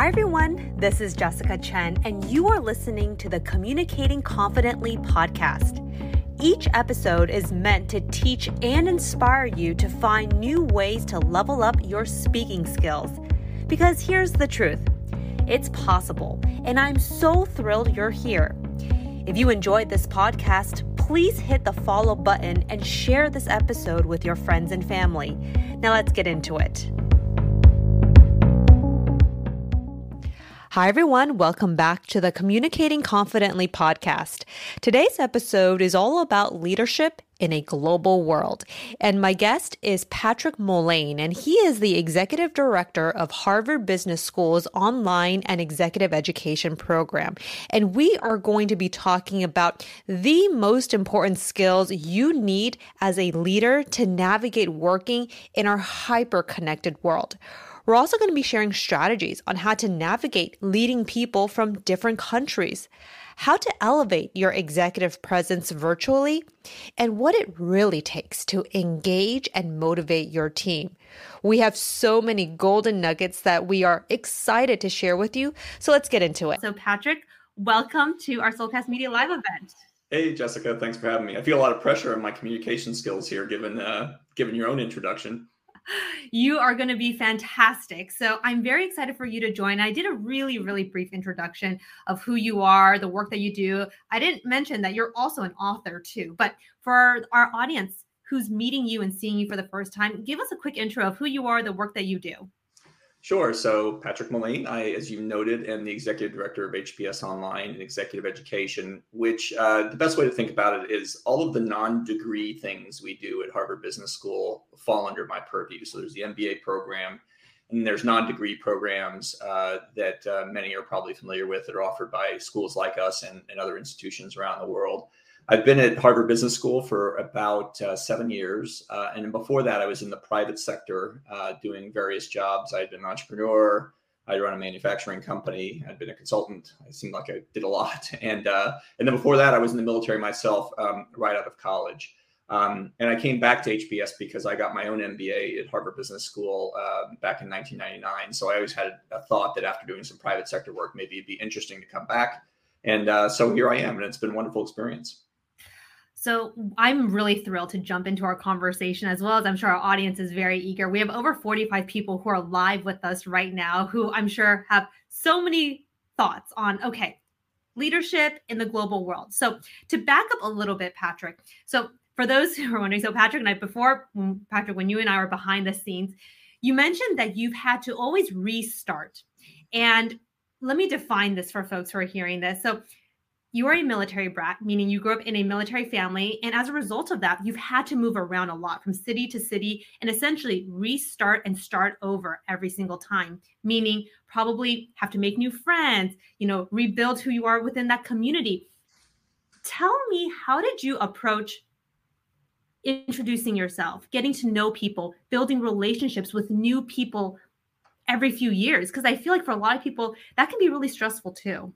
Hi, everyone. This is Jessica Chen, and you are listening to the Communicating Confidently podcast. Each episode is meant to teach and inspire you to find new ways to level up your speaking skills. Because here's the truth it's possible, and I'm so thrilled you're here. If you enjoyed this podcast, please hit the follow button and share this episode with your friends and family. Now, let's get into it. Hi, everyone. Welcome back to the Communicating Confidently podcast. Today's episode is all about leadership in a global world. And my guest is Patrick Mullane, and he is the executive director of Harvard Business School's online and executive education program. And we are going to be talking about the most important skills you need as a leader to navigate working in our hyper connected world. We're also going to be sharing strategies on how to navigate leading people from different countries, how to elevate your executive presence virtually, and what it really takes to engage and motivate your team. We have so many golden nuggets that we are excited to share with you. So let's get into it. So, Patrick, welcome to our Soulcast Media Live event. Hey, Jessica, thanks for having me. I feel a lot of pressure on my communication skills here, given uh, given your own introduction you are going to be fantastic. So I'm very excited for you to join. I did a really, really brief introduction of who you are, the work that you do. I didn't mention that you're also an author too, but for our audience who's meeting you and seeing you for the first time, give us a quick intro of who you are, the work that you do. Sure. So, Patrick Mullane, I, as you noted, am the executive director of HBS Online and Executive Education, which uh, the best way to think about it is all of the non degree things we do at Harvard Business School fall under my purview. So, there's the MBA program, and there's non degree programs uh, that uh, many are probably familiar with that are offered by schools like us and, and other institutions around the world. I've been at Harvard Business School for about uh, seven years. Uh, and before that, I was in the private sector uh, doing various jobs. I'd been an entrepreneur. I'd run a manufacturing company. I'd been a consultant. It seemed like I did a lot. And, uh, and then before that, I was in the military myself um, right out of college. Um, and I came back to HBS because I got my own MBA at Harvard Business School uh, back in 1999. So I always had a thought that after doing some private sector work, maybe it'd be interesting to come back. And uh, so here I am, and it's been a wonderful experience. So I'm really thrilled to jump into our conversation as well as I'm sure our audience is very eager. We have over 45 people who are live with us right now who I'm sure have so many thoughts on okay, leadership in the global world. So to back up a little bit, Patrick. So for those who are wondering, so Patrick and I before mm, Patrick, when you and I were behind the scenes, you mentioned that you've had to always restart. And let me define this for folks who are hearing this. So you are a military brat, meaning you grew up in a military family. And as a result of that, you've had to move around a lot from city to city and essentially restart and start over every single time, meaning probably have to make new friends, you know, rebuild who you are within that community. Tell me, how did you approach introducing yourself, getting to know people, building relationships with new people every few years? Because I feel like for a lot of people, that can be really stressful too.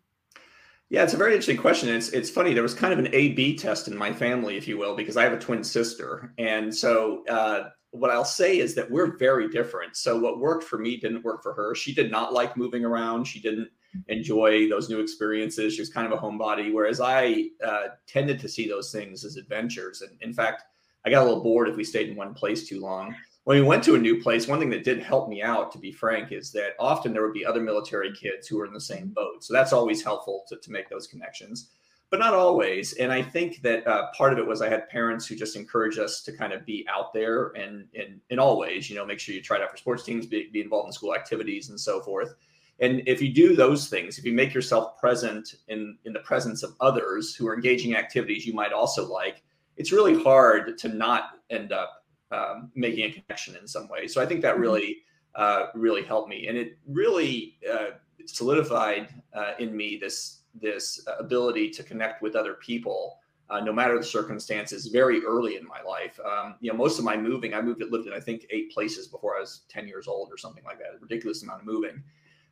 Yeah, it's a very interesting question. It's it's funny. There was kind of an A B test in my family, if you will, because I have a twin sister, and so uh, what I'll say is that we're very different. So what worked for me didn't work for her. She did not like moving around. She didn't enjoy those new experiences. She was kind of a homebody, whereas I uh, tended to see those things as adventures. And in fact, I got a little bored if we stayed in one place too long when we went to a new place, one thing that did help me out, to be frank, is that often there would be other military kids who were in the same boat. So that's always helpful to, to make those connections, but not always. And I think that uh, part of it was I had parents who just encouraged us to kind of be out there and in, in all ways, you know, make sure you try it out for sports teams, be, be involved in school activities and so forth. And if you do those things, if you make yourself present in, in the presence of others who are engaging activities you might also like, it's really hard to not end up um, making a connection in some way. So I think that mm-hmm. really, uh, really helped me, and it really uh, solidified uh, in me this this ability to connect with other people. Uh, no matter the circumstances, very early in my life. Um, you know, most of my moving, I moved, lived in I think eight places before I was ten years old or something like that. A ridiculous amount of moving,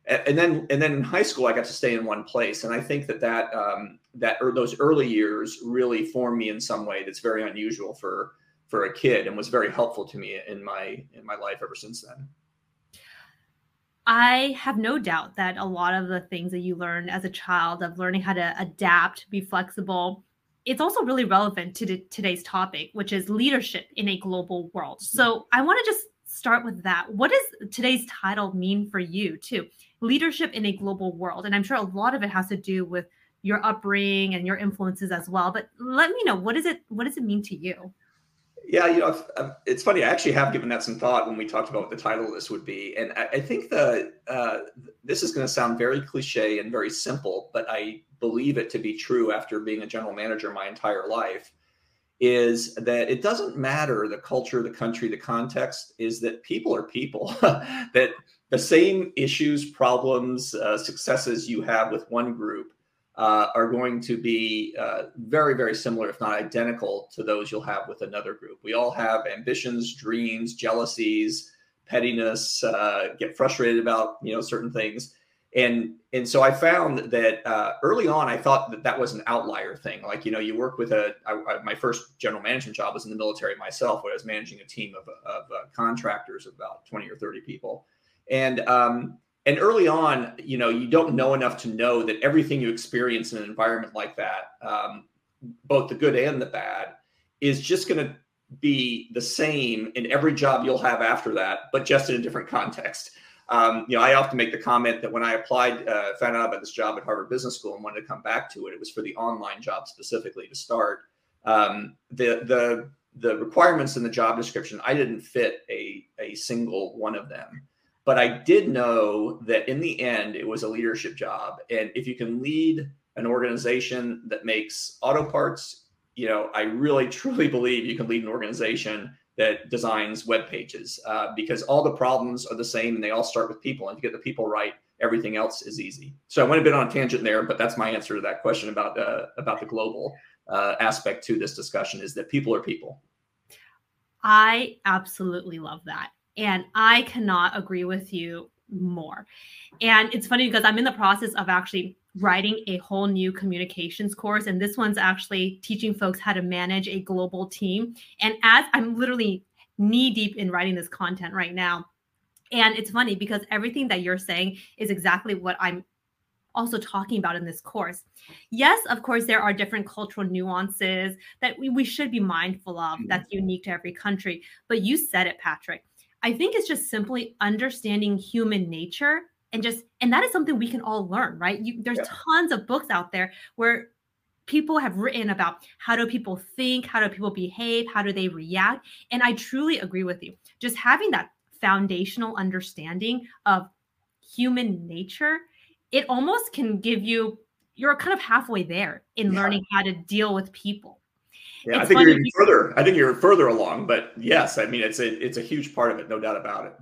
and, and then and then in high school, I got to stay in one place, and I think that that um, that or those early years really formed me in some way that's very unusual for for a kid and was very helpful to me in my in my life ever since then I have no doubt that a lot of the things that you learned as a child of learning how to adapt, be flexible, it's also really relevant to today's topic, which is leadership in a global world. Mm-hmm. So I want to just start with that. What does today's title mean for you, too? Leadership in a global world. And I'm sure a lot of it has to do with your upbringing and your influences as well. But let me know what is it what does it mean to you? Yeah, you know, it's funny. I actually have given that some thought when we talked about what the title of this would be, and I, I think the uh, this is going to sound very cliche and very simple, but I believe it to be true after being a general manager my entire life. Is that it doesn't matter the culture, the country, the context. Is that people are people. that the same issues, problems, uh, successes you have with one group uh, are going to be uh, very, very similar, if not identical, to those you'll have with another group. We all have ambitions, dreams, jealousies, pettiness, uh, get frustrated about you know certain things, and and so I found that uh, early on I thought that that was an outlier thing. Like you know, you work with a I, I, my first general management job was in the military myself, where I was managing a team of of uh, contractors, of about twenty or thirty people, and um, and early on, you know, you don't know enough to know that everything you experience in an environment like that, um, both the good and the bad, is just going to be the same in every job you'll have after that, but just in a different context. Um, you know, I often make the comment that when I applied, uh, found out about this job at Harvard Business School and wanted to come back to it, it was for the online job specifically to start. Um, the the the requirements in the job description, I didn't fit a a single one of them. But I did know that in the end, it was a leadership job. And if you can lead an organization that makes auto parts, you know, I really truly believe you can lead an organization that designs web pages uh, because all the problems are the same and they all start with people. And to get the people right, everything else is easy. So I went a bit on a tangent there, but that's my answer to that question about uh, about the global uh, aspect to this discussion is that people are people. I absolutely love that. And I cannot agree with you more. And it's funny because I'm in the process of actually writing a whole new communications course. And this one's actually teaching folks how to manage a global team. And as I'm literally knee deep in writing this content right now, and it's funny because everything that you're saying is exactly what I'm also talking about in this course. Yes, of course, there are different cultural nuances that we, we should be mindful of mm-hmm. that's unique to every country. But you said it, Patrick. I think it's just simply understanding human nature and just and that is something we can all learn, right? You, there's yeah. tons of books out there where people have written about how do people think, how do people behave, how do they react, and I truly agree with you. Just having that foundational understanding of human nature, it almost can give you you're kind of halfway there in yeah. learning how to deal with people. Yeah, it's I think you're even further. I think you're further along, but yes, I mean it's a it's a huge part of it, no doubt about it.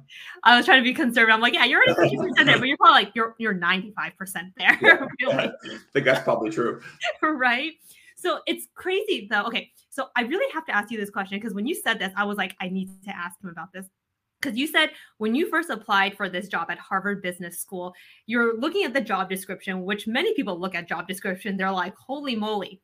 I was trying to be conservative. I'm like, yeah, you're already 50 percent there, but you're probably like you're you're 95 percent there. Yeah, really. I think that's probably true. right. So it's crazy though. Okay, so I really have to ask you this question because when you said this, I was like, I need to ask him about this because you said when you first applied for this job at Harvard Business School, you're looking at the job description, which many people look at job description, they're like, holy moly,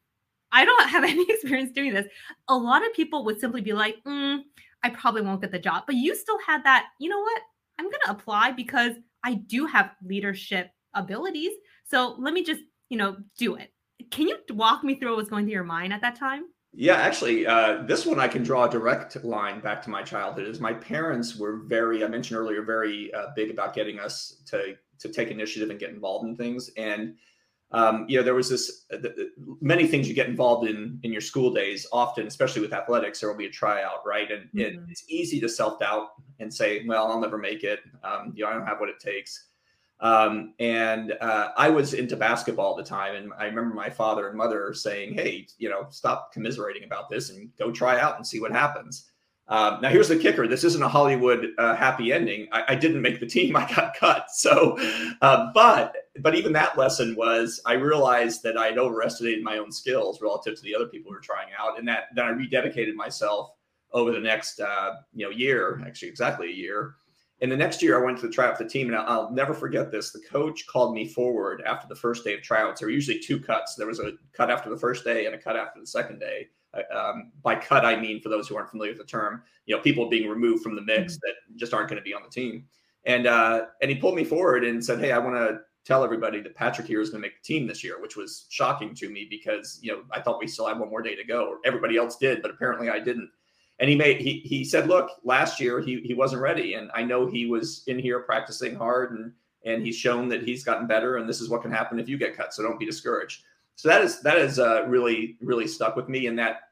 I don't have any experience doing this. A lot of people would simply be like, mm, I probably won't get the job. But you still had that, you know what? I'm going to apply because I do have leadership abilities. So let me just, you know, do it. Can you walk me through what was going through your mind at that time? Yeah, actually, uh, this one I can draw a direct line back to my childhood. Is my parents were very, I mentioned earlier, very uh, big about getting us to to take initiative and get involved in things. And um, you know, there was this uh, many things you get involved in in your school days. Often, especially with athletics, there will be a tryout, right? And mm-hmm. it, it's easy to self doubt and say, "Well, I'll never make it. Um, you know, I don't have what it takes." Um, and uh, I was into basketball at the time, and I remember my father and mother saying, "Hey, you know, stop commiserating about this and go try out and see what happens." Um, now, here's the kicker: this isn't a Hollywood uh, happy ending. I, I, didn't make the team; I got cut. So, uh, but but even that lesson was I realized that I'd overestimated my own skills relative to the other people who were trying out, and that then I rededicated myself over the next uh, you know year, actually exactly a year. And the next year, I went to the tryout for the team, and I'll, never forget this. The coach called me forward after the first day of tryouts. There were usually two cuts. There was a cut after the first day and a cut after the second day um, by cut, I mean, for those who aren't familiar with the term, you know, people being removed from the mix mm-hmm. that just aren't going to be on the team. And uh, and he pulled me forward and said, "Hey, I want to tell everybody that Patrick here is going to make the team this year," which was shocking to me because you know I thought we still had one more day to go. Everybody else did, but apparently I didn't. And he made he he said, "Look, last year he he wasn't ready, and I know he was in here practicing hard and." And he's shown that he's gotten better, and this is what can happen if you get cut. So don't be discouraged. So that is that is uh, really really stuck with me, and that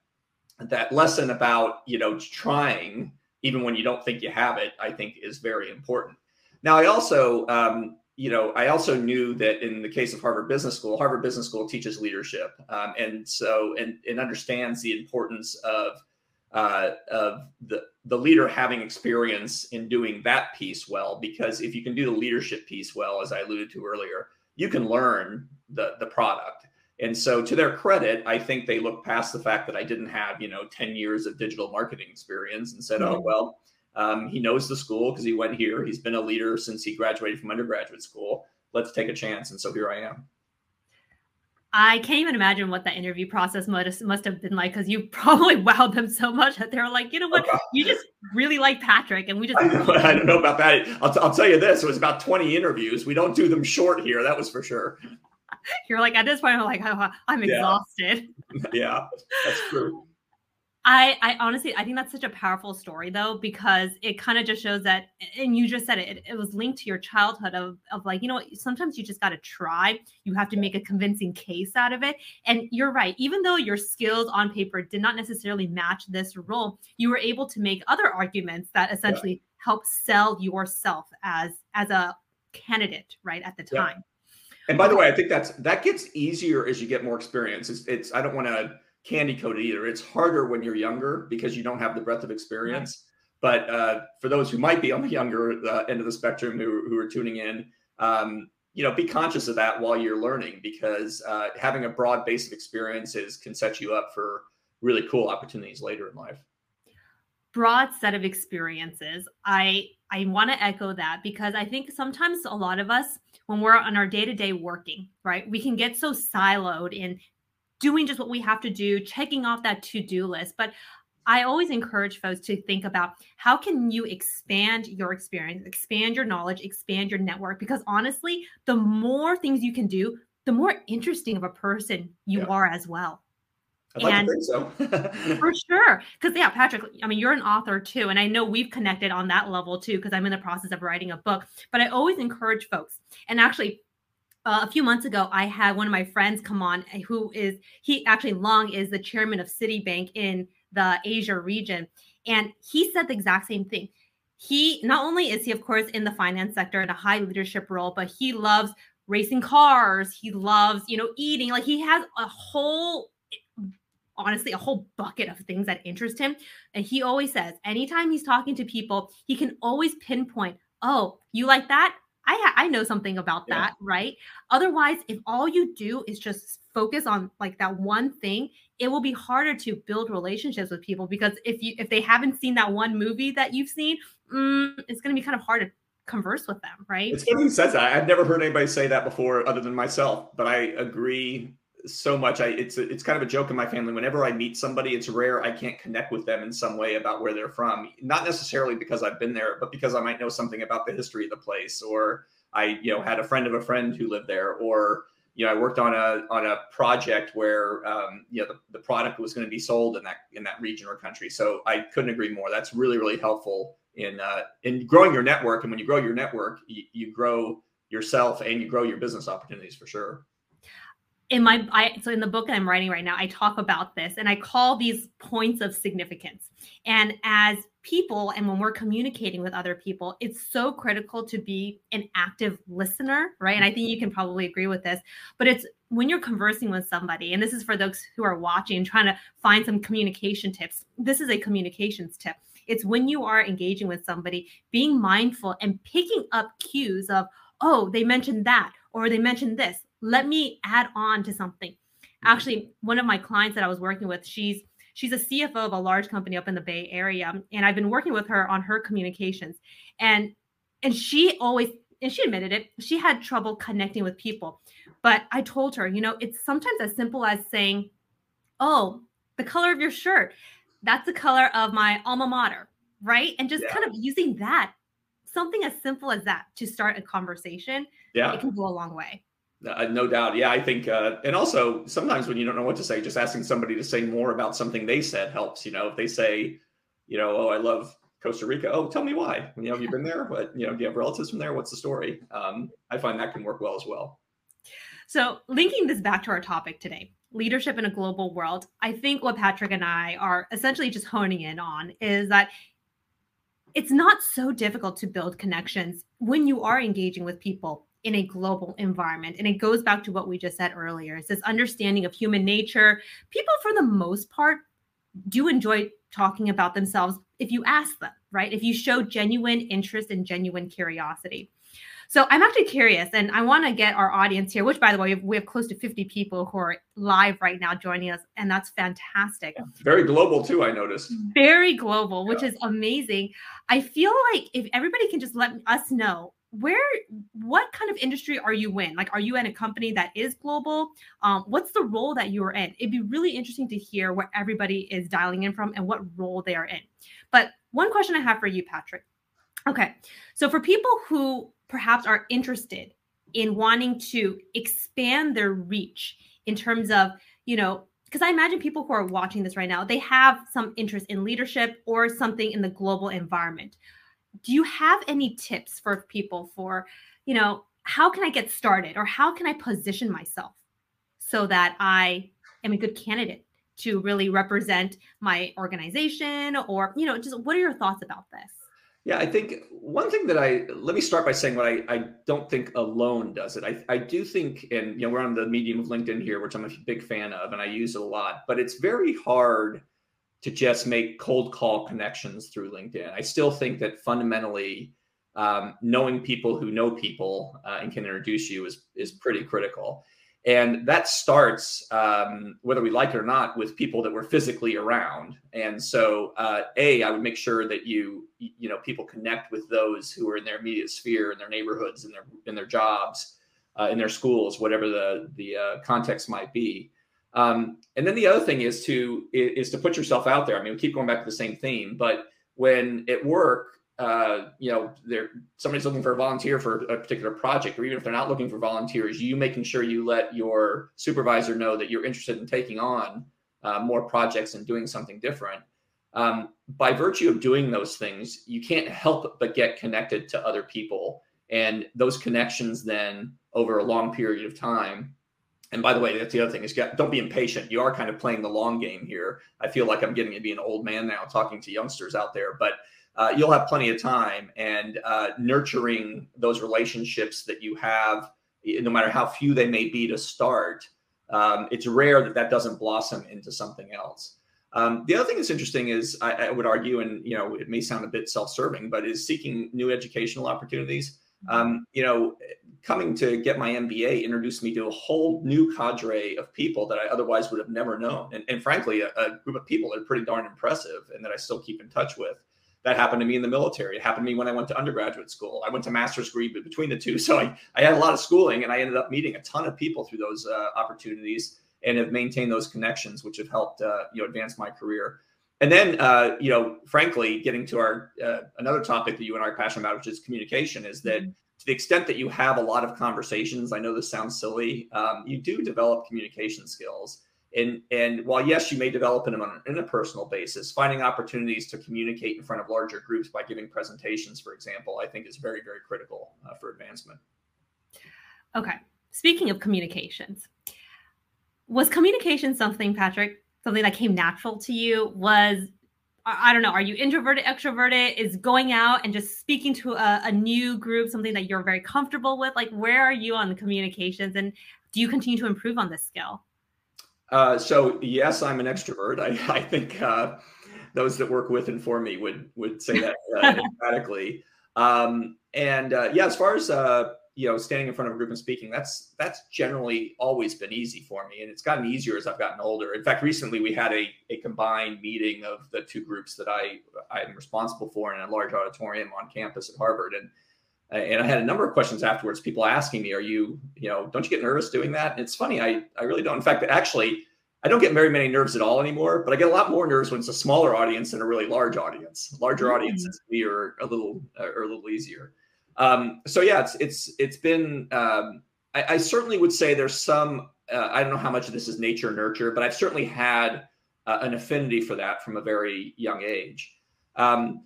that lesson about you know trying even when you don't think you have it i think is very important now i also um, you know i also knew that in the case of harvard business school harvard business school teaches leadership um, and so and, and understands the importance of uh, of the the leader having experience in doing that piece well because if you can do the leadership piece well as i alluded to earlier you can learn the the product and so, to their credit, I think they looked past the fact that I didn't have, you know, 10 years of digital marketing experience and said, oh, mm-hmm. well, um, he knows the school because he went here. He's been a leader since he graduated from undergraduate school. Let's take a chance. And so here I am. I can't even imagine what that interview process must must have been like because you probably wowed them so much that they're like, you know what, you just really like Patrick, and we just. I, know, I don't know about that. I'll, t- I'll tell you this: it was about twenty interviews. We don't do them short here. That was for sure. You're like at this point, I'm like, oh, I'm exhausted. Yeah. yeah, that's true. I, I honestly, I think that's such a powerful story though, because it kind of just shows that, and you just said it, it, it, was linked to your childhood of, of like, you know, sometimes you just got to try. You have to make a convincing case out of it. And you're right. Even though your skills on paper did not necessarily match this role, you were able to make other arguments that essentially yeah. help sell yourself as, as a candidate, right, at the time. Yeah. And by the way, I think that's that gets easier as you get more experience. It's, it's I don't want to candy coat it either. It's harder when you're younger because you don't have the breadth of experience. But uh, for those who might be on the younger uh, end of the spectrum who, who are tuning in, um, you know, be conscious of that while you're learning because uh, having a broad base of experiences can set you up for really cool opportunities later in life. Broad set of experiences. I I want to echo that because I think sometimes a lot of us when we're on our day to day working, right? We can get so siloed in doing just what we have to do, checking off that to do list. But I always encourage folks to think about how can you expand your experience, expand your knowledge, expand your network because honestly, the more things you can do, the more interesting of a person you yeah. are as well. I'd like and so. for sure. Because yeah, Patrick, I mean, you're an author too. And I know we've connected on that level too, because I'm in the process of writing a book. But I always encourage folks. And actually, uh, a few months ago, I had one of my friends come on eh, who is he actually Long is the chairman of Citibank in the Asia region. And he said the exact same thing. He not only is he, of course, in the finance sector in a high leadership role, but he loves racing cars. He loves, you know, eating. Like he has a whole honestly a whole bucket of things that interest him. And he always says, anytime he's talking to people, he can always pinpoint, oh, you like that? I I know something about yeah. that, right? Otherwise, if all you do is just focus on like that one thing, it will be harder to build relationships with people because if you if they haven't seen that one movie that you've seen, mm, it's going to be kind of hard to converse with them, right? It's funny you said that. I've never heard anybody say that before, other than myself. But I agree so much. I it's it's kind of a joke in my family. Whenever I meet somebody, it's rare I can't connect with them in some way about where they're from. Not necessarily because I've been there, but because I might know something about the history of the place, or I you know had a friend of a friend who lived there, or you know I worked on a on a project where um, you know the, the product was going to be sold in that in that region or country. So I couldn't agree more. That's really really helpful in uh, in growing your network. And when you grow your network, you, you grow yourself and you grow your business opportunities for sure in my I so in the book I'm writing right now, I talk about this and I call these points of significance. And as people and when we're communicating with other people, it's so critical to be an active listener, right? And I think you can probably agree with this, but it's when you're conversing with somebody, and this is for those who are watching, trying to find some communication tips. This is a communications tip. It's when you are engaging with somebody, being mindful and picking up cues of, oh, they mentioned that, or they mentioned this let me add on to something mm-hmm. actually one of my clients that i was working with she's she's a cfo of a large company up in the bay area and i've been working with her on her communications and and she always and she admitted it she had trouble connecting with people but i told her you know it's sometimes as simple as saying oh the color of your shirt that's the color of my alma mater right and just yeah. kind of using that something as simple as that to start a conversation, yeah, it can go a long way. Uh, no doubt. Yeah, I think, uh, and also sometimes when you don't know what to say, just asking somebody to say more about something they said helps. You know, if they say, you know, oh, I love Costa Rica. Oh, tell me why. You know, have you been there? But you know, do you have relatives from there? What's the story? Um, I find that can work well as well. So, linking this back to our topic today, leadership in a global world, I think what Patrick and I are essentially just honing in on is that it's not so difficult to build connections when you are engaging with people in a global environment. And it goes back to what we just said earlier. It's this understanding of human nature. People, for the most part, do enjoy talking about themselves if you ask them, right? If you show genuine interest and genuine curiosity. So I'm actually curious, and I want to get our audience here, which, by the way, we have, we have, close to 50 people who are live right now joining us, and that's fantastic. Very global, too, I noticed. Very global, which yeah. is amazing. I feel like if everybody can just let us know where what kind of industry are you in? Like are you in a company that is global? Um, what's the role that you're in? It'd be really interesting to hear where everybody is dialing in from and what role they are in. But one question i have for you patrick. Okay so for people who perhaps are interested in wanting to expand their reach in terms of, you know, because I imagine people who are watching this right now, they have some interest in leadership or something in the global environment. Do you have any tips for people for, you know, how can I get started or how can I position myself so that I am a good candidate to really represent my organization or, you know, just what are your thoughts about this? Yeah, I think one thing that I let me start by saying what I, I don't think alone does it. I, I do think, and you know, we're on the medium of LinkedIn here, which I'm a big fan of, and I use it a lot. But it's very hard to just make cold call connections through LinkedIn. I still think that fundamentally, um, knowing people who know people uh, and can introduce you is is pretty critical. And that starts, um, whether we like it or not, with people that were physically around. And so, uh, a, I would make sure that you, you know, people connect with those who are in their immediate sphere, in their neighborhoods, in their in their jobs, uh, in their schools, whatever the the uh, context might be. Um, and then the other thing is to is to put yourself out there. I mean, we keep going back to the same theme, but when at work uh, you know, there somebody's looking for a volunteer for a particular project, or even if they're not looking for volunteers, you making sure you let your supervisor know that you're interested in taking on uh, more projects and doing something different. Um, by virtue of doing those things, you can't help but get connected to other people, and those connections then over a long period of time. And by the way, that's the other thing is get, don't be impatient. You are kind of playing the long game here. I feel like I'm getting to be an old man now talking to youngsters out there, but uh, you'll have plenty of time and uh, nurturing those relationships that you have, no matter how few they may be to start. Um, it's rare that that doesn't blossom into something else. Um, the other thing that's interesting is I, I, would argue, and you know, it may sound a bit self-serving, but is seeking new educational opportunities. Um, you know, coming to get my MBA introduced me to a whole new cadre of people that I otherwise would have never known, and, and frankly, a, a group of people that are pretty darn impressive, and that I still keep in touch with that happened to me in the military. It happened to me when I went to undergraduate school. I went to master's degree between the two. So I, I had a lot of schooling and I ended up meeting a ton of people through those uh, opportunities and have maintained those connections, which have helped, uh, you know, advance my career. And then, uh, you know, frankly, getting to our uh, another topic that you and I are passionate about, which is communication, is that mm-hmm. to the extent that you have a lot of conversations, I know this sounds silly, um, you do develop communication skills. And, and while yes, you may develop them on an interpersonal basis, finding opportunities to communicate in front of larger groups by giving presentations, for example, I think is very, very critical uh, for advancement. Okay. Speaking of communications, was communication something, Patrick, something that came natural to you? Was I don't know, are you introverted, extroverted? Is going out and just speaking to a, a new group something that you're very comfortable with? Like, where are you on the communications, and do you continue to improve on this skill? Uh, so yes, I'm an extrovert. I, I think uh, those that work with and for me would would say that uh, emphatically. Um, and uh, yeah, as far as uh, you know, standing in front of a group and speaking, that's that's generally always been easy for me, and it's gotten easier as I've gotten older. In fact, recently we had a a combined meeting of the two groups that I I'm responsible for in a large auditorium on campus at Harvard, and and I had a number of questions afterwards. People asking me, "Are you, you know, don't you get nervous doing that?" And it's funny, I I really don't. In fact, actually, I don't get very many nerves at all anymore, but I get a lot more nerves when it's a smaller audience than a really large audience. Larger mm-hmm. audiences are a little are a little easier. Um, so yeah, it's it's it's been. Um, I, I, certainly would say there's some. Uh, I don't know how much of this is nature nurture, but I've certainly had uh, an affinity for that from a very young age. Um,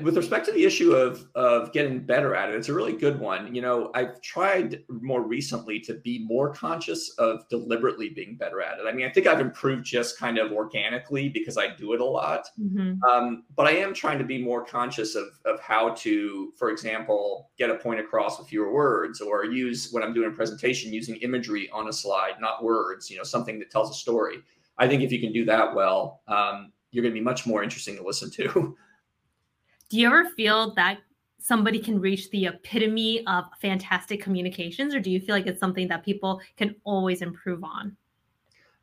with respect to the issue of of getting better at it it's a really good one. You know i've tried more recently to be more conscious of deliberately being better at it. I mean i think i've improved just kind of organically because i do it a lot. Mm-hmm. um, but i am trying to be more conscious of of how to for example get a point across with fewer words or use when i'm doing a presentation using imagery on a slide not words you know something that tells a story. I think if you can do that well um, you're going to be much more interesting to listen to do you ever feel that somebody can reach the epitome of fantastic communications or do you feel like it's something that people can always improve on?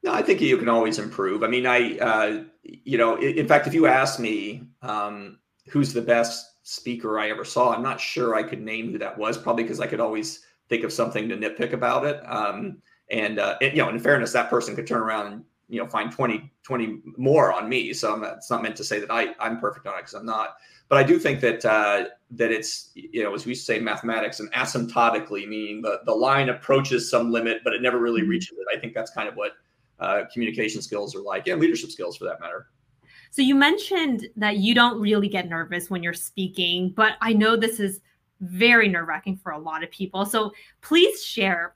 No i think you can always improve. I mean i uh, you know in fact if you ask me um, who's the best speaker i ever saw i'm not sure i could name who that was probably because i could always think of something to nitpick about it. Um, and, uh, you know in fairness that person could turn around and you know find 20 20 more on me so not, it's not meant to say that i i'm perfect on it because i'm not but I do think that uh, that it's you know as we say mathematics and asymptotically meaning the the line approaches some limit but it never really mm-hmm. reaches it. I think that's kind of what uh, communication skills are like and leadership skills for that matter. So you mentioned that you don't really get nervous when you're speaking, but I know this is very nerve wracking for a lot of people. So please share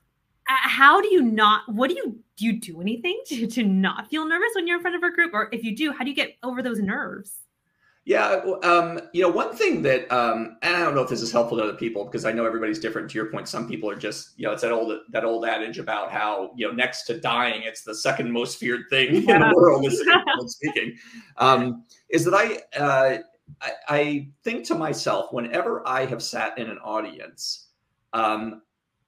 how do you not what do you do you do anything to, to not feel nervous when you're in front of a group or if you do how do you get over those nerves yeah, um, you know, one thing that, um, and I don't know if this is helpful to other people because I know everybody's different. To your point, some people are just, you know, it's that old that old adage about how you know next to dying, it's the second most feared thing yeah. in the world. Is speaking, um, is that I, uh, I I think to myself whenever I have sat in an audience, um,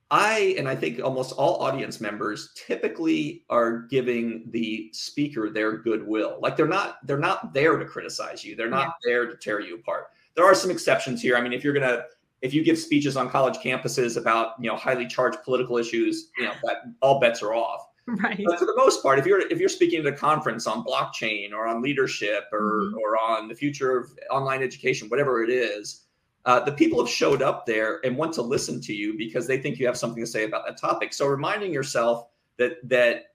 I and I think almost all audience members typically are giving the speaker their goodwill. Like they're not they're not there to criticize you. They're not yeah. there to tear you apart. There are some exceptions here. I mean, if you're gonna if you give speeches on college campuses about you know highly charged political issues, you know that all bets are off. Right. But for the most part, if you're if you're speaking at a conference on blockchain or on leadership or mm-hmm. or on the future of online education, whatever it is, uh, the people have showed up there and want to listen to you because they think you have something to say about that topic. So reminding yourself that that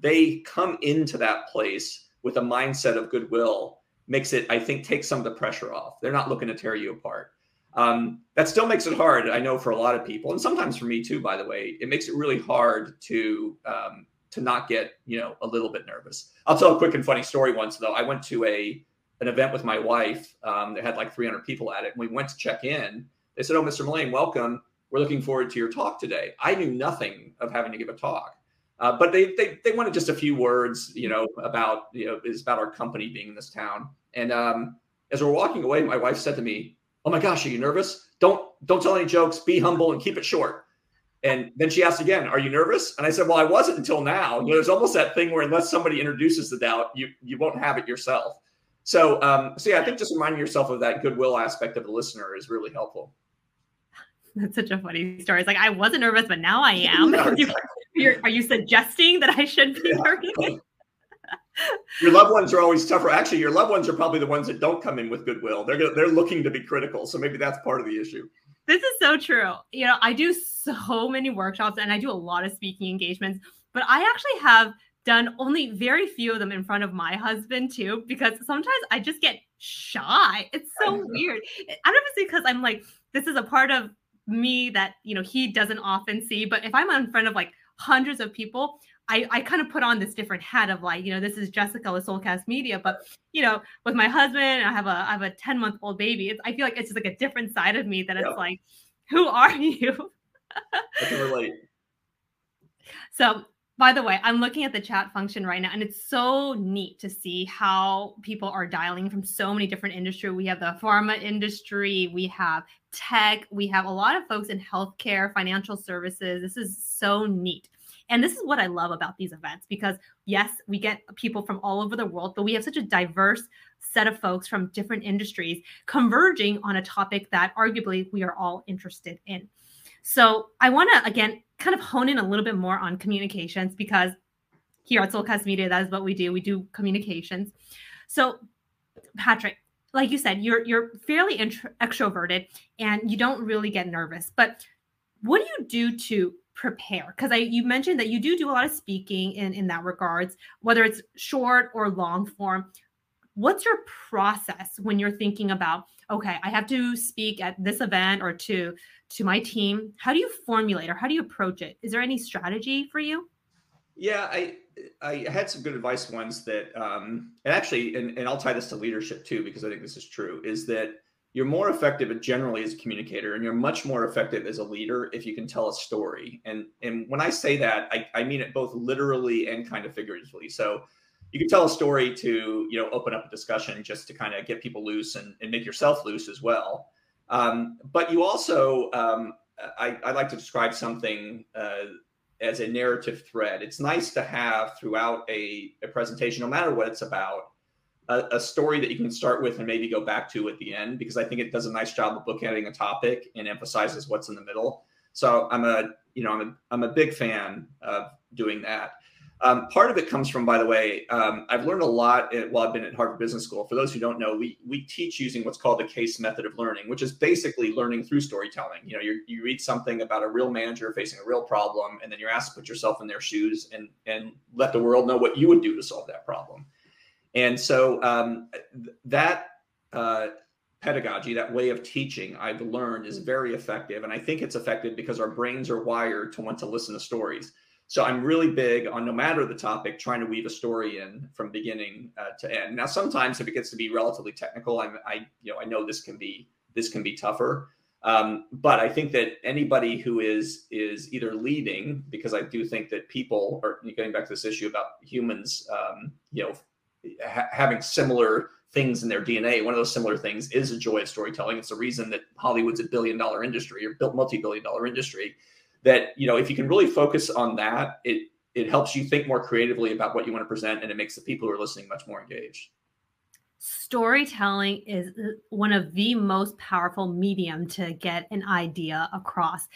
they come into that place with a mindset of goodwill makes it, I think, take some of the pressure off. They're not looking to tear you apart. Um, that still makes it hard, I know, for a lot of people, and sometimes for me too. By the way, it makes it really hard to um, to not get you know a little bit nervous. I'll tell a quick and funny story. Once though, I went to a an event with my wife um, that had like 300 people at it. And we went to check in. They said, "Oh, Mr. Mullane, welcome. We're looking forward to your talk today." I knew nothing of having to give a talk, uh, but they, they they wanted just a few words, you know, about you know is about our company being in this town. And um, as we're walking away, my wife said to me, "Oh my gosh, are you nervous? Don't don't tell any jokes. Be humble and keep it short." And then she asked again, "Are you nervous?" And I said, "Well, I wasn't until now." You know, there's almost that thing where unless somebody introduces the doubt, you you won't have it yourself. So, um, so yeah, I think just reminding yourself of that goodwill aspect of the listener is really helpful. That's such a funny story. It's like I wasn't nervous, but now I am. Exactly. are you suggesting that I should be yeah. nervous? your loved ones are always tougher. Actually, your loved ones are probably the ones that don't come in with goodwill. They're they're looking to be critical, so maybe that's part of the issue. This is so true. You know, I do so many workshops and I do a lot of speaking engagements, but I actually have done only very few of them in front of my husband too, because sometimes I just get shy. It's so weird. I don't know if it's because I'm like, this is a part of me that you know he doesn't often see. But if I'm in front of like hundreds of people, I, I kind of put on this different hat of like, you know, this is Jessica with Soulcast Media, but you know, with my husband, I have a I have a 10 month old baby. It's, I feel like it's just like a different side of me that it's like, who are you? I can relate. So by the way, I'm looking at the chat function right now, and it's so neat to see how people are dialing from so many different industries. We have the pharma industry, we have tech, we have a lot of folks in healthcare, financial services. This is so neat. And this is what I love about these events because, yes, we get people from all over the world, but we have such a diverse set of folks from different industries converging on a topic that arguably we are all interested in. So I want to, again, kind of hone in a little bit more on communications because here at Soulcast Media, that is what we do. We do communications. So, Patrick, like you said, you're you're fairly intro- extroverted and you don't really get nervous. But what do you do to prepare? Because I you mentioned that you do do a lot of speaking in in that regards, whether it's short or long form. What's your process when you're thinking about okay, I have to speak at this event or to to my team? How do you formulate or how do you approach it? Is there any strategy for you? Yeah, I I had some good advice once that, um, and actually, and, and I'll tie this to leadership too because I think this is true. Is that you're more effective generally as a communicator, and you're much more effective as a leader if you can tell a story. And and when I say that, I, I mean it both literally and kind of figuratively. So you can tell a story to you know open up a discussion just to kind of get people loose and, and make yourself loose as well. Um, but you also um, I, I, like to describe something uh, as a narrative thread. It's nice to have throughout a, a presentation, no matter what it's about, a, a, story that you can start with and maybe go back to at the end, because I think it does a nice job of bookending a topic and emphasizes what's in the middle. So I'm a, you know, I'm a, I'm a big fan of doing that. Um, part of it comes from, by the way, um, I've learned a lot at, while I've been at Harvard Business School. For those who don't know, we we teach using what's called the case method of learning, which is basically learning through storytelling. You know, you you read something about a real manager facing a real problem, and then you're asked to put yourself in their shoes and and let the world know what you would do to solve that problem. And so um, that uh, pedagogy, that way of teaching, I've learned is very effective, and I think it's effective because our brains are wired to want to listen to stories so I'm really big on no matter the topic, trying to weave a story in from beginning uh, to end. Now, sometimes if it gets to be relatively technical, I'm, I, you know, I know this can be this can be tougher. Um, but I think that anybody who is is either leading, because I do think that people are getting back to this issue about humans, um, you know, ha- having similar things in their DNA. One of those similar things is a joy of storytelling. It's the reason that Hollywood's a billion dollar industry or built multi billion dollar industry that you know if you can really focus on that it it helps you think more creatively about what you want to present and it makes the people who are listening much more engaged storytelling is uh, one of the most powerful medium to get an idea across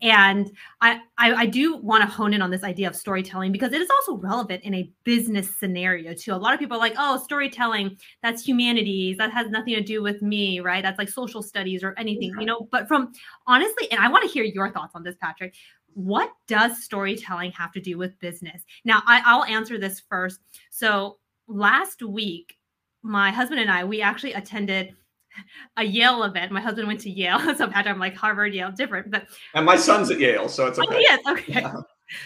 and I, I, I do want to hone in on this idea of storytelling because it is also relevant in a business scenario too. A lot of people are like, "Oh, storytelling, that's humanities. That has nothing to do with me, right? That's like social studies or anything, you know." But from honestly, and I want to hear your thoughts on this, Patrick. What does storytelling have to do with business? Now, I, I'll answer this first. So last week, my husband and I, we actually attended a Yale event. My husband went to Yale, so Patrick, I'm like Harvard, Yale, different. But and my son's at Yale, so it's oh, okay. Oh, yes, okay. Yeah.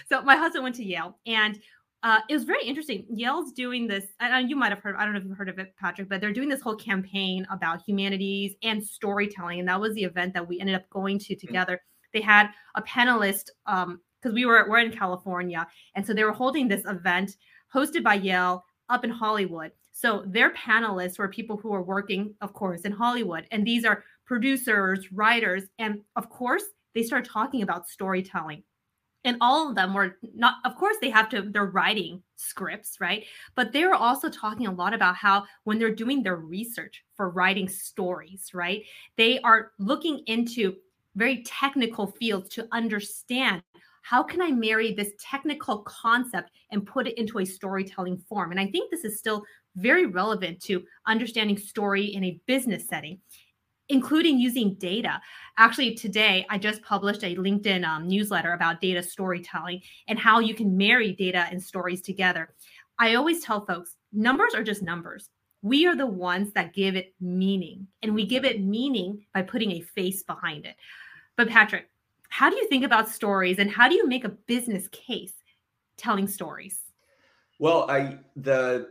So my husband went to Yale, and uh, it was very interesting. Yale's doing this, and you might have heard. I don't know if you've heard of it, Patrick, but they're doing this whole campaign about humanities and storytelling, and that was the event that we ended up going to mm-hmm. together. Mm-hmm. They had a panelist because um, we were we're in California, and so they were holding this event hosted by Yale up in Hollywood so their panelists were people who are working, of course, in Hollywood. And these are producers, writers, and of course, they start talking about storytelling. And all of them were not, of course, they have to, they're writing scripts, right? But they're also talking a lot about how when they're doing their research for writing stories, right? They are looking into very technical fields to understand how can I marry this technical concept and put it into a storytelling form? And I think this is still very relevant to understanding story in a business setting including using data. Actually, today I just published a LinkedIn um, newsletter about data storytelling and how you can marry data and stories together. I always tell folks numbers are just numbers. We are the ones that give it meaning, and we give it meaning by putting a face behind it. But, Patrick, how do you think about stories and how do you make a business case telling stories? Well, I, the,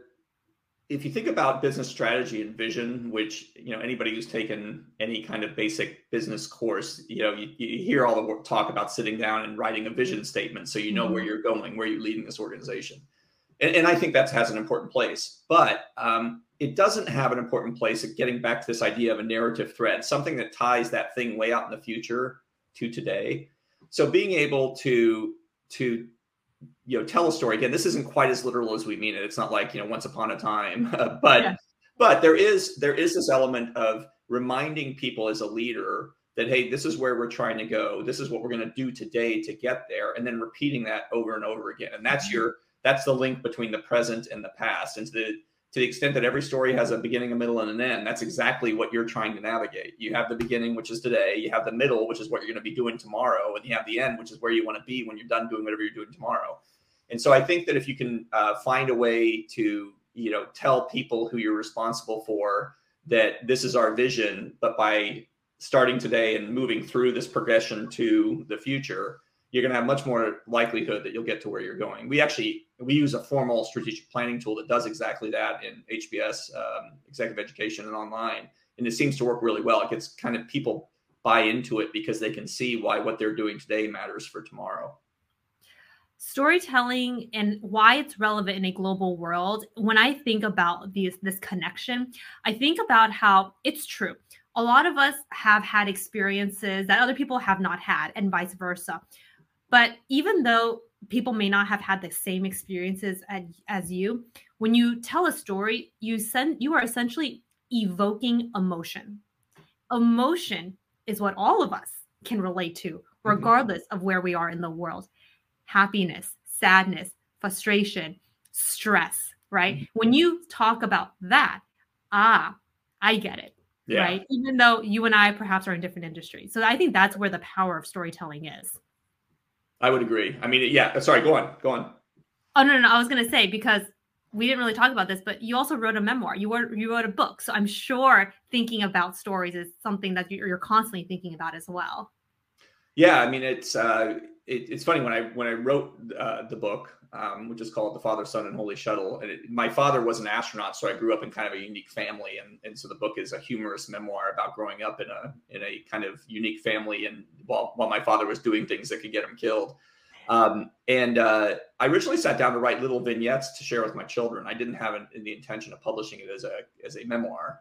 if you think about business strategy and vision, which you know anybody who's taken any kind of basic business course, you know you, you hear all the talk about sitting down and writing a vision statement, so you know mm-hmm. where you're going, where you're leading this organization, and, and I think that has an important place. But um, it doesn't have an important place at getting back to this idea of a narrative thread, something that ties that thing way out in the future to today. So being able to to you know tell a story again this isn't quite as literal as we mean it it's not like you know once upon a time but yeah. but there is there is this element of reminding people as a leader that hey this is where we're trying to go this is what we're going to do today to get there and then repeating that over and over again and that's mm-hmm. your that's the link between the present and the past. And to the to the extent that every story has a beginning, a middle, and an end, that's exactly what you're trying to navigate. You have the beginning, which is today. You have the middle, which is what you're going to be doing tomorrow, and you have the end, which is where you want to be when you're done doing whatever you're doing tomorrow. And so I think that if you can uh, find a way to you know tell people who you're responsible for that this is our vision, but by starting today and moving through this progression to the future, you're going to have much more likelihood that you'll get to where you're going. We actually we use a formal strategic planning tool that does exactly that in HBS um, executive education and online, and it seems to work really well. It gets kind of people buy into it because they can see why what they're doing today matters for tomorrow. Storytelling and why it's relevant in a global world. When I think about these this connection, I think about how it's true. A lot of us have had experiences that other people have not had, and vice versa but even though people may not have had the same experiences as, as you, when you tell a story, you send you are essentially evoking emotion. Emotion is what all of us can relate to, mm-hmm. regardless mm-hmm. of where we are in the world. Happiness, sadness, frustration, stress, right? Mm-hmm. When you talk about that, ah, I get it. Yeah. Right. Even though you and I perhaps are in different industries. So I think that's where the power of storytelling is. I would agree. I mean, yeah. Sorry, go on. Go on. Oh no, no, no. I was gonna say because we didn't really talk about this, but you also wrote a memoir. You wrote you wrote a book, so I'm sure thinking about stories is something that you're constantly thinking about as well. Yeah, I mean, it's uh, it, it's funny when I when I wrote uh, the book, um, which is called The Father, Son, and Holy Shuttle. And it, my father was an astronaut, so I grew up in kind of a unique family, and, and so the book is a humorous memoir about growing up in a in a kind of unique family, and while while my father was doing things that could get him killed. Um, and uh, I originally sat down to write little vignettes to share with my children. I didn't have an, the intention of publishing it as a as a memoir.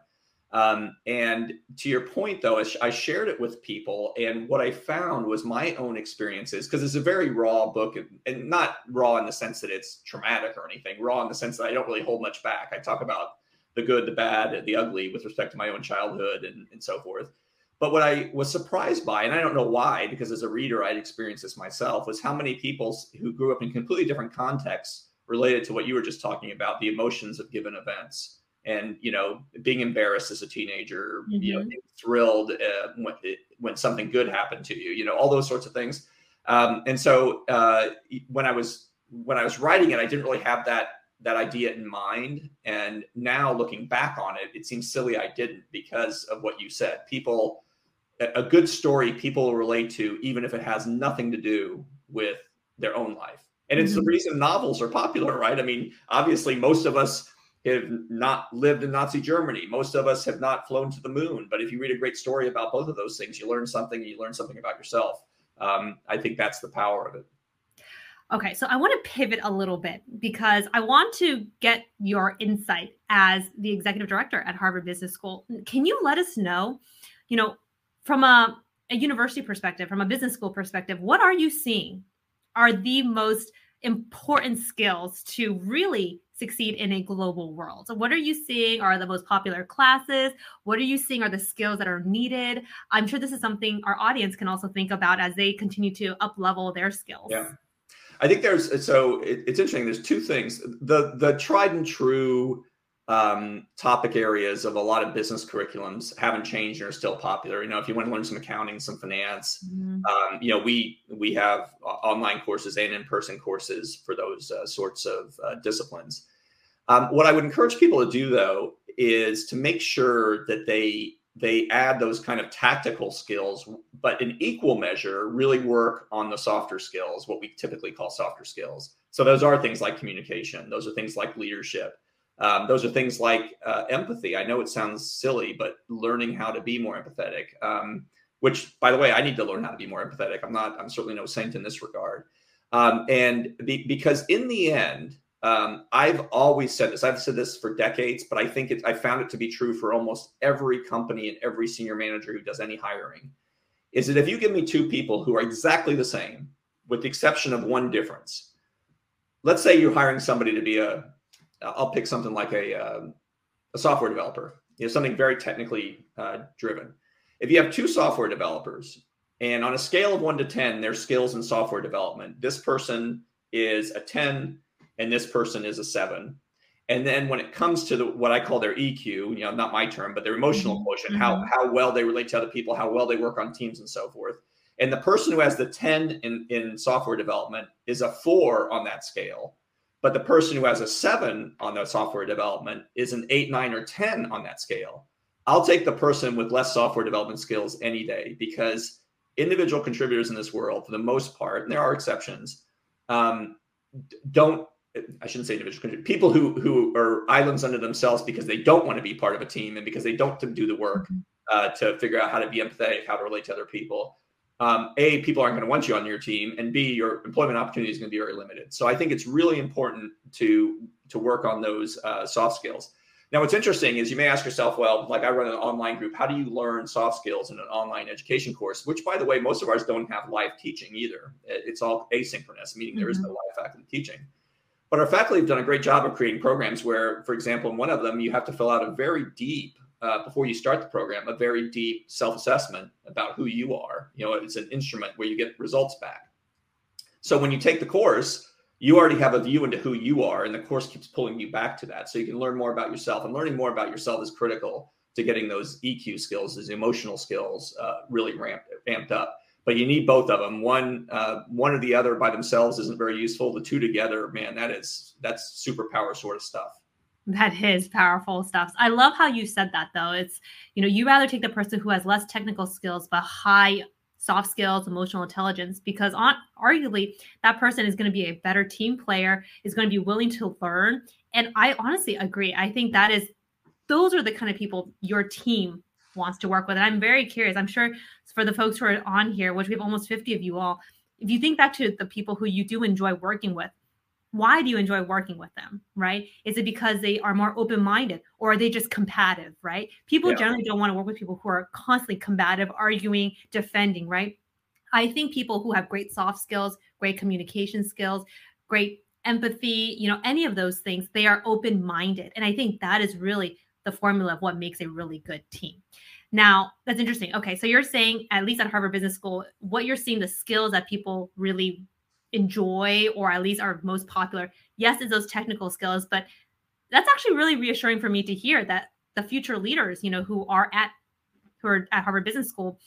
Um, and to your point, though, I shared it with people, and what I found was my own experiences because it's a very raw book, and, and, not raw in the sense that it's traumatic or anything, raw in the sense that I don't really hold much back. I talk about the good, the bad, the ugly with respect to my own childhood and, and so forth. But what I was surprised by, and I don't know why, because as a reader, I'd experienced this myself, was how many people who grew up in completely different contexts related to what you were just talking about the emotions of given events and you know being embarrassed as a teenager mm-hmm. you know mm-hmm. thrilled uh, when, when something good happened to you you know all those sorts of things um, and so uh, when i was when i was writing it i didn't really have that that idea in mind and now looking back on it it seems silly i didn't because of what you said people a good story people relate to even if it has nothing to do with their own life and it's mm-hmm. the reason novels are popular right i mean obviously most of us have not lived in Nazi Germany. Most of us have not flown to the moon. But if you read a great story about both of those things, you learn something. and You learn something about yourself. Um, I think that's the power of it. Okay, so I want to pivot a little bit because I want to get your insight as the executive director at Harvard Business School. Can you let us know, you know, from a, a university perspective, from a business school perspective, what are you seeing are the most important skills to really succeed in a global world. So, what are you seeing are the most popular classes? What are you seeing are the skills that are needed? I'm sure this is something our audience can also think about as they continue to up level their skills. Yeah. I think there's so it, it's interesting. There's two things. The the tried and true um, topic areas of a lot of business curriculums haven't changed and are still popular. You know, if you want to learn some accounting, some finance, mm-hmm. um, you know, we we have online courses and in person courses for those uh, sorts of uh, disciplines. Um, what I would encourage people to do though is to make sure that they they add those kind of tactical skills, but in equal measure, really work on the softer skills, what we typically call softer skills. So those are things like communication. Those are things like leadership. Um, those are things like uh, empathy. I know it sounds silly, but learning how to be more empathetic. Um, which, by the way, I need to learn how to be more empathetic. I'm not. I'm certainly no saint in this regard. Um, and be, because in the end, um, I've always said this. I've said this for decades, but I think it, I found it to be true for almost every company and every senior manager who does any hiring. Is that if you give me two people who are exactly the same, with the exception of one difference, let's say you're hiring somebody to be a, I'll pick something like a, uh, a software developer, you know, something very technically uh, driven. If you have two software developers, and on a scale of one to ten, their skills in software development, this person is a ten and this person is a seven. And then when it comes to the, what I call their EQ, you know, not my term, but their emotional mm-hmm. quotient, mm-hmm. how how well they relate to other people, how well they work on teams, and so forth. And the person who has the 10 in, in software development is a four on that scale. But the person who has a seven on the software development is an eight, nine, or 10 on that scale. I'll take the person with less software development skills any day because individual contributors in this world, for the most part, and there are exceptions, um, don't. I shouldn't say individual contributors. People who who are islands unto themselves because they don't want to be part of a team and because they don't do the work mm-hmm. uh, to figure out how to be empathetic, how to relate to other people. Um, a, people aren't going to want you on your team, and B, your employment opportunity is going to be very limited. So I think it's really important to to work on those uh, soft skills. Now, what's interesting is you may ask yourself, well, like I run an online group, how do you learn soft skills in an online education course? Which, by the way, most of ours don't have live teaching either. It's all asynchronous, meaning there is mm-hmm. no live faculty teaching. But our faculty have done a great job of creating programs where, for example, in one of them, you have to fill out a very deep, uh, before you start the program, a very deep self assessment about who you are. You know, it's an instrument where you get results back. So when you take the course, you already have a view into who you are and the course keeps pulling you back to that. So you can learn more about yourself and learning more about yourself is critical to getting those eq skills those emotional skills uh, really ramped amped up. But you need both of them. One uh, one or the other by themselves isn't very useful. The two together man that is that's superpower sort of stuff that is powerful stuff. I love how you said that though. It's, you know, you rather take the person who has less technical skills but high soft skills, emotional intelligence, because on, arguably that person is going to be a better team player, is going to be willing to learn. And I honestly agree. I think that is, those are the kind of people your team wants to work with. And I'm very curious. I'm sure for the folks who are on here, which we have almost 50 of you all, if you think back to the people who you do enjoy working with, why do you enjoy working with them right? Is it because they are more open-minded or are they just combative right? People yeah. generally don't want to work with people who are constantly combative arguing defending right? I think people who have great soft skills great communication skills great empathy you know any of those things they are open-minded and i think that is really the formula of what makes a really good team. Now that's interesting. Okay so you're saying at least at harvard business school what you're seeing the skills that people really enjoy or at least are most popular yes is those technical skills but that's actually really reassuring for me to hear that the future leaders you know who are at who are at harvard business school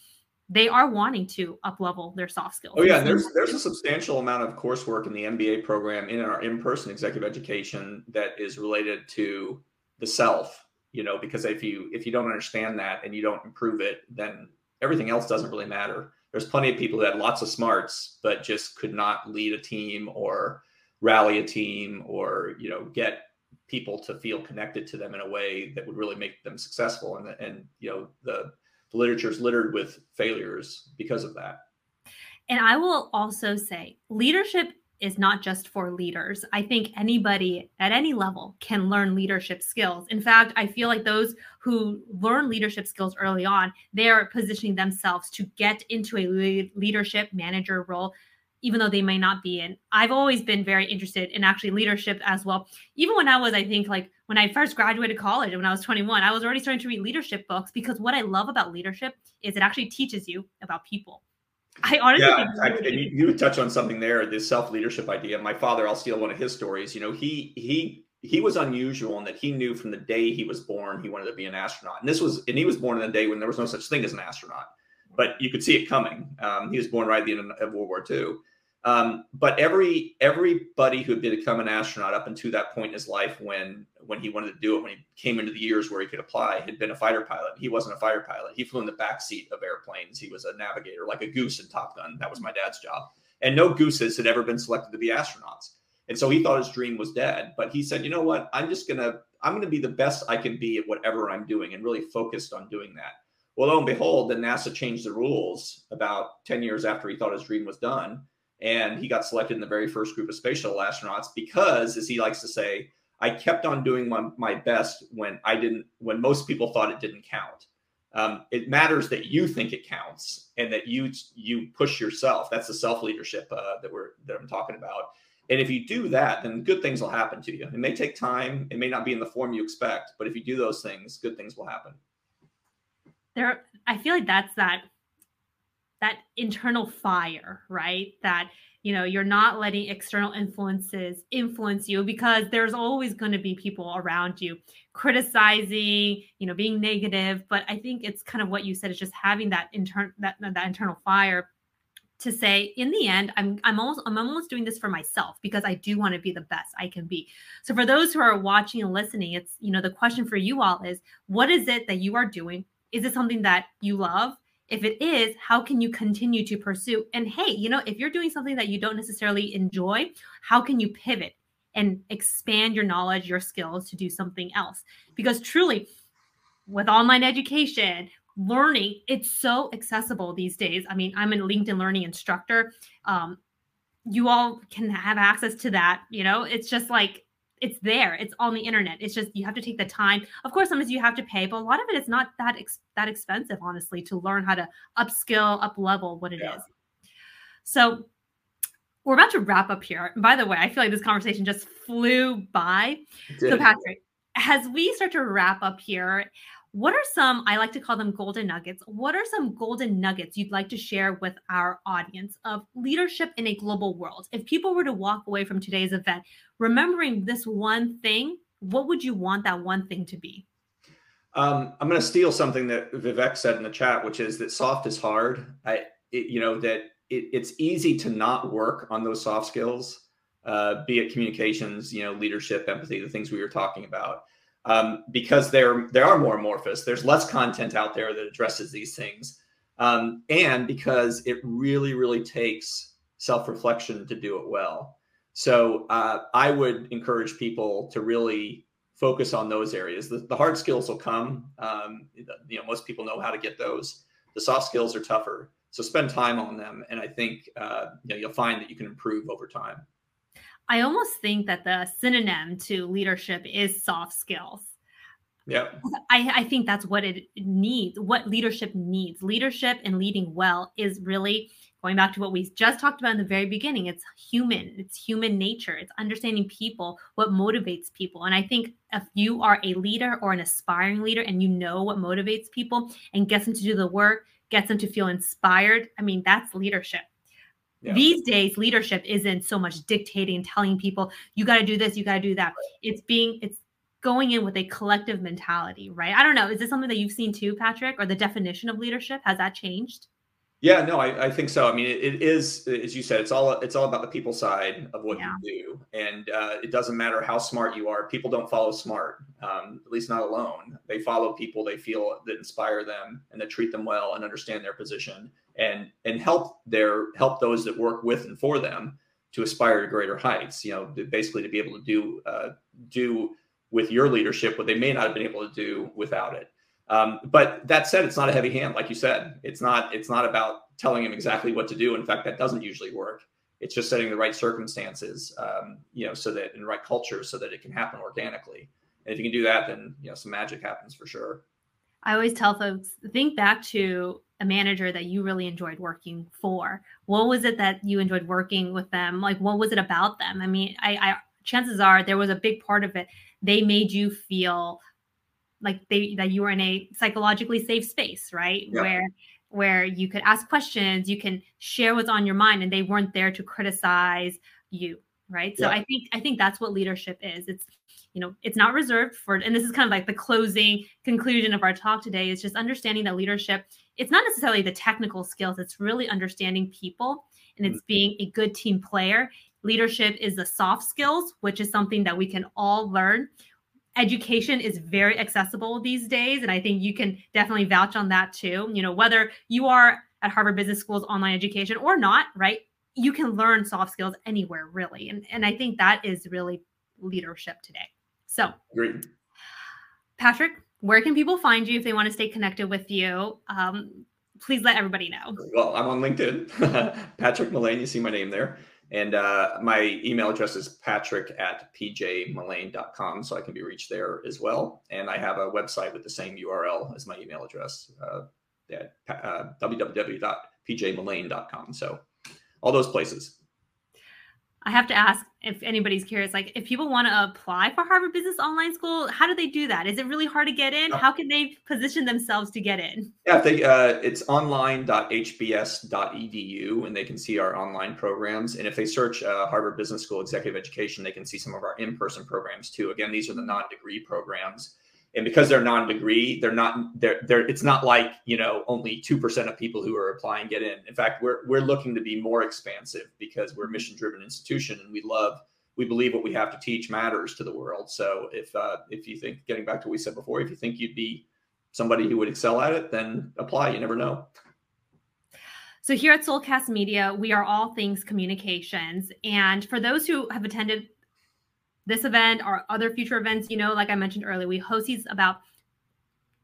they are wanting to up level their soft skills. Oh yeah there's there's a substantial amount of coursework in the mba program in our in-person executive education that is related to the self you know because if you if you don't understand that and you don't improve it then everything else doesn't really matter there's plenty of people who had lots of smarts but just could not lead a team or rally a team or you know get people to feel connected to them in a way that would really make them successful. And and you know the, the literature is littered with failures because of that. And i will also say leadership is not just for leaders. I think anybody at any level can learn leadership skills. In fact, I feel like those who learn leadership skills early on, they are positioning themselves to get into a leadership manager role even though they may not be in. I've always been very interested in actually leadership as well. Even when I was, I think, like when I first graduated college when I was 21, I was already starting to read leadership books because what I love about leadership is it actually teaches you about people. I honestly yeah, I, and you, you touch on something there, this self leadership idea. My father, I'll steal one of his stories. You know, he he he was unusual in that he knew from the day he was born he wanted to be an astronaut, and this was and he was born in a day when there was no such thing as an astronaut, but you could see it coming. Um, he was born right at the end of World War II. Um, but every everybody who had become an astronaut up until that point in his life, when when he wanted to do it, when he came into the years where he could apply, had been a fighter pilot. He wasn't a fighter pilot. He flew in the back seat of airplanes. He was a navigator, like a goose in Top Gun. That was my dad's job. And no gooses had ever been selected to be astronauts. And so he thought his dream was dead. But he said, you know what? I'm just gonna I'm gonna be the best I can be at whatever I'm doing, and really focused on doing that. Well, lo and behold, then NASA changed the rules about 10 years after he thought his dream was done and he got selected in the very first group of space shuttle astronauts because, as he likes to say, I kept on doing my, my best when I didn't, when most people thought it didn't count. Um, it matters that you think it counts and that you you push yourself. That's the self leadership uh, that we're that I'm talking about. And if you do that, then good things will happen to you. It may take time. It may not be in the form you expect, but if you do those things, good things will happen. There, I feel like that's that that internal fire, right? That you know you're not letting external influences influence you because there's always going to be people around you criticizing you know being negative. But i think it's kind of what you said is just having that intern that that internal fire to say in the end i'm i'm almost i'm almost doing this for myself because i do want to be the best i can be. So for those who are watching and listening it's you know the question for you all is what is it that you are doing? Is it something that you love if it is, how can you continue to pursue? And hey, you know, if you're doing something that you don't necessarily enjoy, how can you pivot and expand your knowledge, your skills to do something else? Because truly, with online education, learning, it's so accessible these days. I mean, I'm a LinkedIn learning instructor. Um, you all can have access to that. You know, it's just like it's there it's on the internet it's just you have to take the time of course sometimes you have to pay but a lot of it is not that ex- that expensive honestly to learn how to upskill up level what it yeah. is. so we're about to wrap up here by the way i feel like this conversation just flew by so patrick as we start to wrap up here what are some, I like to call them golden nuggets. What are some golden nuggets you'd like to share with our audience of leadership in a global world? If people were to walk away from today's event remembering this one thing, what would you want that one thing to be? Um, I'm going to steal something that Vivek said in the chat, which is that soft is hard. I, it, you know, that it, it's easy to not work on those soft skills, uh, be it communications, you know, leadership, empathy, the things we were talking about um, because they're they are more amorphous. There's less content out there that addresses these things, um, and because it really really takes self reflection to do it well. So uh, I would encourage people to really focus on those areas. The, the hard skills will come. Um, you know, most people know how to get those. The soft skills are tougher, so spend time on them, and I think uh, you know, you'll find that you can improve over time. I almost think that the synonym to leadership is soft skills. Yeah. I, I think that's what it needs, what leadership needs. Leadership and leading well is really going back to what we just talked about in the very beginning. It's human, it's human nature, it's understanding people, what motivates people. And I think if you are a leader or an aspiring leader and you know what motivates people and gets them to do the work, gets them to feel inspired, I mean, that's leadership. Yeah. These days, leadership isn't so much dictating telling people, you got to do this, you got to do that. It's being, it's going in with a collective mentality, right? I don't know. Is this something that you've seen too, Patrick, or the definition of leadership? Has that changed? Yeah, no, I, I think so. I mean, it, it is, as you said, it's all it's all about the people side of what yeah. you do, and uh, it doesn't matter how smart you are. People don't follow smart, um, at least not alone. They follow people they feel that inspire them and that treat them well and understand their position and and help their help those that work with and for them to aspire to greater heights. You know, basically to be able to do uh, do with your leadership what they may not have been able to do without it. Um, but that said, it's not a heavy hand, like you said. It's not. It's not about telling him exactly what to do. In fact, that doesn't usually work. It's just setting the right circumstances, um, you know, so that in right culture, so that it can happen organically. And if you can do that, then you know some magic happens for sure. I always tell folks think back to a manager that you really enjoyed working for. What was it that you enjoyed working with them? Like, what was it about them? I mean, I, I chances are there was a big part of it. They made you feel like they that you were in a psychologically safe space, right? Yep. Where where you could ask questions, you can share what's on your mind, and they weren't there to criticize you, right? So yep. I think I think that's what leadership is. It's you know it's not reserved for, and this is kind of like the closing conclusion of our talk today is just understanding that leadership. It's not necessarily the technical skills; it's really understanding people and it's mm. being a good team player. Leadership is the soft skills, which is something that we can all learn education is very accessible these days and i think you can definitely vouch on that too. You know whether you are at harvard business school's online education or not right you can learn soft skills anywhere really and, and i think that is really leadership today. So great. Patrick where can people find you if they want to stay connected with you? Um, please let everybody know. Well i'm on linkedin. Patrick mullane you see my name there and uh, my email address is patrick at pjmullane.com, so I can be reached there as well. And I have a website with the same URL as my email address uh, at uh, www.pjmullane.com. So all those places. I have to ask if anybody's curious, like if people want to apply for Harvard Business Online School, how do they do that? Is it really hard to get in? How can they position themselves to get in? Yeah, they, uh, it's online.hbs.edu and they can see our online programs. And if they search uh, Harvard Business School Executive Education, they can see some of our in-person programs too. Again, these are the non-degree programs and because they're non-degree they're not they're, they're it's not like you know only 2% of people who are applying get in. In fact we're we're looking to be more expansive because we're a mission driven institution and we love we believe what we have to teach matters to the world. So if uh, if you think getting back to what we said before if you think you'd be somebody who would excel at it then apply you never know. So here at Soulcast Media, we are all things communications. And for those who have attended this event or other future events, you know, like I mentioned earlier, we host these about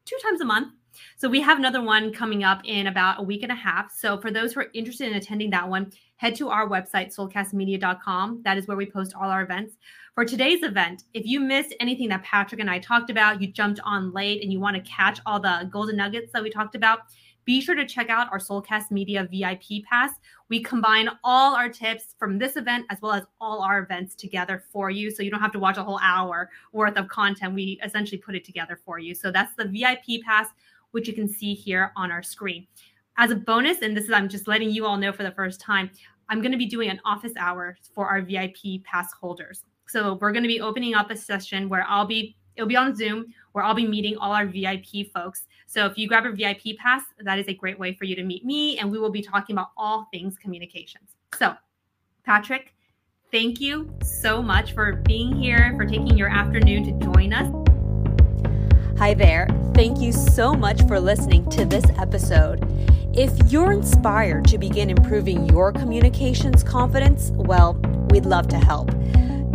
two times a month. So we have another one coming up in about a week and a half. So for those who are interested in attending that one, head to our website, soulcastmedia.com. That is where we post all our events. For today's event, if you missed anything that Patrick and I talked about, you jumped on late and you want to catch all the golden nuggets that we talked about, be sure to check out our Soulcast Media VIP Pass. We combine all our tips from this event as well as all our events together for you. So you don't have to watch a whole hour worth of content. We essentially put it together for you. So that's the VIP Pass, which you can see here on our screen. As a bonus, and this is, I'm just letting you all know for the first time, I'm going to be doing an office hour for our VIP pass holders. So we're going to be opening up a session where I'll be It'll be on Zoom where I'll be meeting all our VIP folks. So if you grab a VIP pass, that is a great way for you to meet me, and we will be talking about all things communications. So, Patrick, thank you so much for being here, for taking your afternoon to join us. Hi there. Thank you so much for listening to this episode. If you're inspired to begin improving your communications confidence, well, we'd love to help.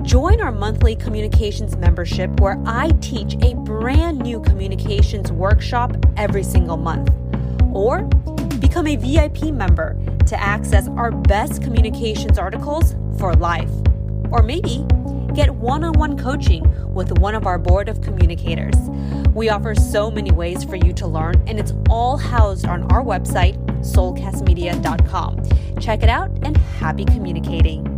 Join our monthly communications membership where I teach a brand new communications workshop every single month. Or become a VIP member to access our best communications articles for life. Or maybe get one on one coaching with one of our board of communicators. We offer so many ways for you to learn, and it's all housed on our website, soulcastmedia.com. Check it out and happy communicating.